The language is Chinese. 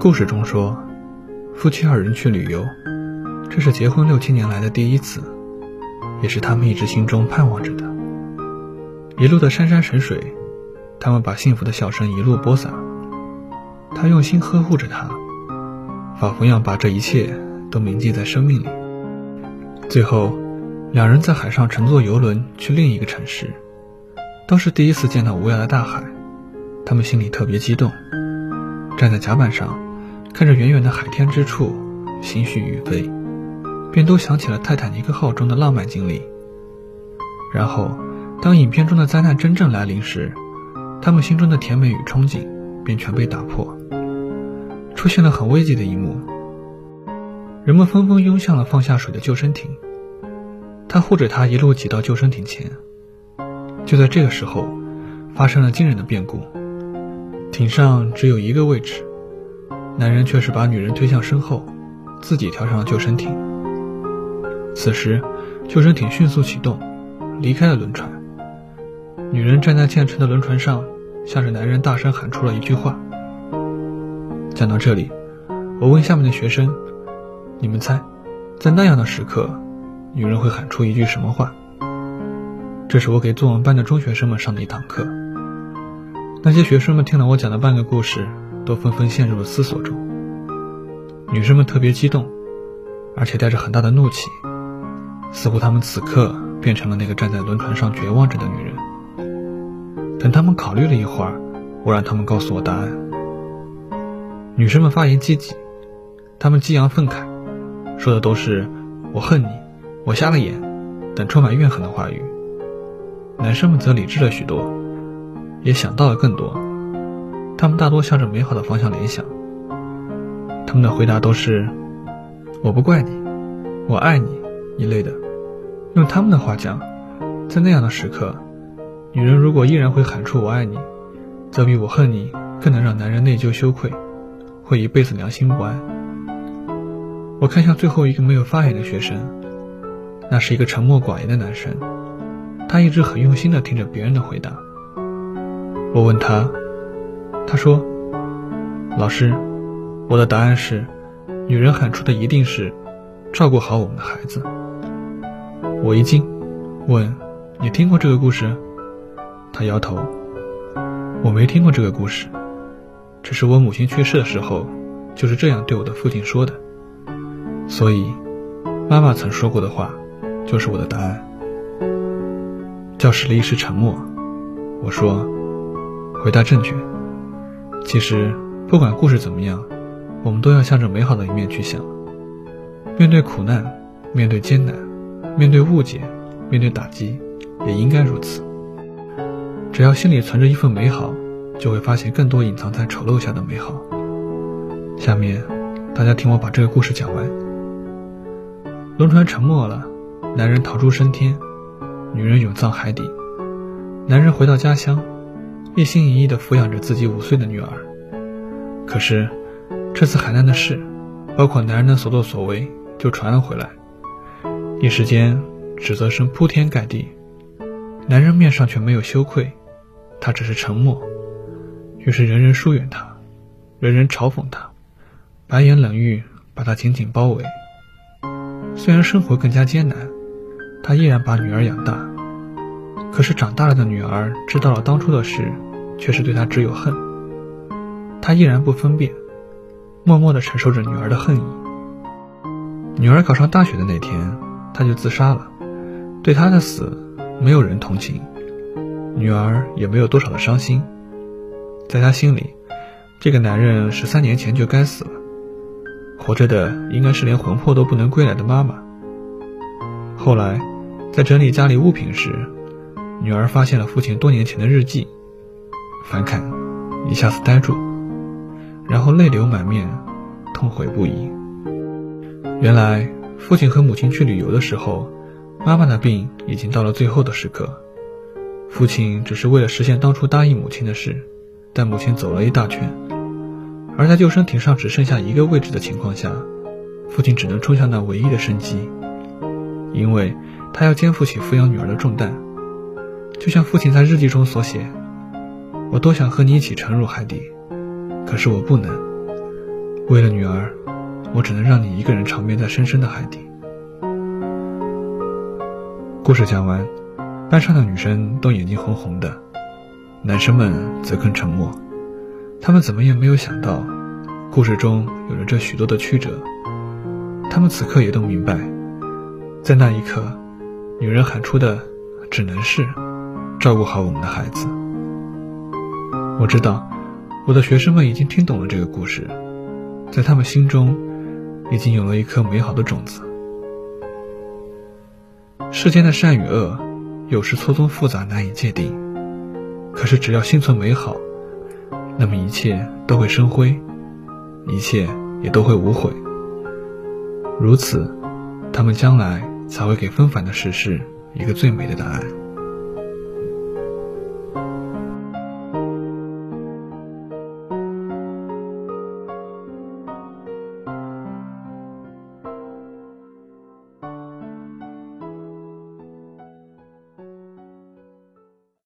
故事中说，夫妻二人去旅游，这是结婚六七年来的第一次，也是他们一直心中盼望着的。一路的山山水水，他们把幸福的笑声一路播撒。他用心呵护着她，仿佛要把这一切都铭记在生命里。最后，两人在海上乘坐游轮去另一个城市，都是第一次见到无涯的大海，他们心里特别激动，站在甲板上。看着远远的海天之处，心绪欲飞，便都想起了泰坦尼克号中的浪漫经历。然后，当影片中的灾难真正来临时，他们心中的甜美与憧憬便全被打破。出现了很危急的一幕，人们纷纷拥向了放下水的救生艇。他护着她一路挤到救生艇前。就在这个时候，发生了惊人的变故，艇上只有一个位置。男人却是把女人推向身后，自己跳上了救生艇。此时，救生艇迅速启动，离开了轮船。女人站在建成的轮船上，向着男人大声喊出了一句话。讲到这里，我问下面的学生：“你们猜，在那样的时刻，女人会喊出一句什么话？”这是我给作文班的中学生们上的一堂课。那些学生们听了我讲的半个故事。都纷纷陷入了思索中。女生们特别激动，而且带着很大的怒气，似乎她们此刻变成了那个站在轮船上绝望着的女人。等她们考虑了一会儿，我让她们告诉我答案。女生们发言积极，她们激昂愤慨，说的都是“我恨你，我瞎了眼”等充满怨恨的话语。男生们则理智了许多，也想到了更多。他们大多向着美好的方向联想，他们的回答都是“我不怪你，我爱你”一类的。用他们的话讲，在那样的时刻，女人如果依然会喊出“我爱你”，则比“我恨你”更能让男人内疚羞愧，会一辈子良心不安。我看向最后一个没有发言的学生，那是一个沉默寡言的男生，他一直很用心地听着别人的回答。我问他。他说：“老师，我的答案是，女人喊出的一定是，照顾好我们的孩子。”我一惊，问：“你听过这个故事？”他摇头：“我没听过这个故事，只是我母亲去世的时候，就是这样对我的父亲说的。所以，妈妈曾说过的话，就是我的答案。”教室里一时沉默。我说：“回答正确。”其实，不管故事怎么样，我们都要向着美好的一面去想。面对苦难，面对艰难，面对误解，面对打击，也应该如此。只要心里存着一份美好，就会发现更多隐藏在丑陋下的美好。下面，大家听我把这个故事讲完。轮船沉没了，男人逃出升天，女人永葬海底。男人回到家乡。一心一意地抚养着自己五岁的女儿，可是这次海难的事，包括男人的所作所为，就传了回来。一时间，指责声铺天盖地。男人面上却没有羞愧，他只是沉默。于是人人疏远他，人人嘲讽他，白眼冷遇把他紧紧包围。虽然生活更加艰难，他依然把女儿养大。可是长大了的女儿知道了当初的事，却是对他只有恨。他依然不分辨，默默地承受着女儿的恨意。女儿考上大学的那天，他就自杀了。对他的死，没有人同情，女儿也没有多少的伤心。在他心里，这个男人十三年前就该死了，活着的应该是连魂魄都不能归来的妈妈。后来，在整理家里物品时，女儿发现了父亲多年前的日记，翻看，一下子呆住，然后泪流满面，痛悔不已。原来，父亲和母亲去旅游的时候，妈妈的病已经到了最后的时刻。父亲只是为了实现当初答应母亲的事，带母亲走了一大圈。而在救生艇上只剩下一个位置的情况下，父亲只能冲向那唯一的生机，因为他要肩负起抚养女儿的重担。就像父亲在日记中所写：“我多想和你一起沉入海底，可是我不能。为了女儿，我只能让你一个人长眠在深深的海底。故事讲完，班上的女生都眼睛红红的，男生们则更沉默。他们怎么也没有想到，故事中有着这许多的曲折。他们此刻也都明白，在那一刻，女人喊出的只能是照顾好我们的孩子。我知道，我的学生们已经听懂了这个故事，在他们心中已经有了一颗美好的种子。世间的善与恶，有时错综复杂，难以界定。可是只要心存美好，那么一切都会生辉，一切也都会无悔。如此，他们将来才会给纷繁的世事一个最美的答案。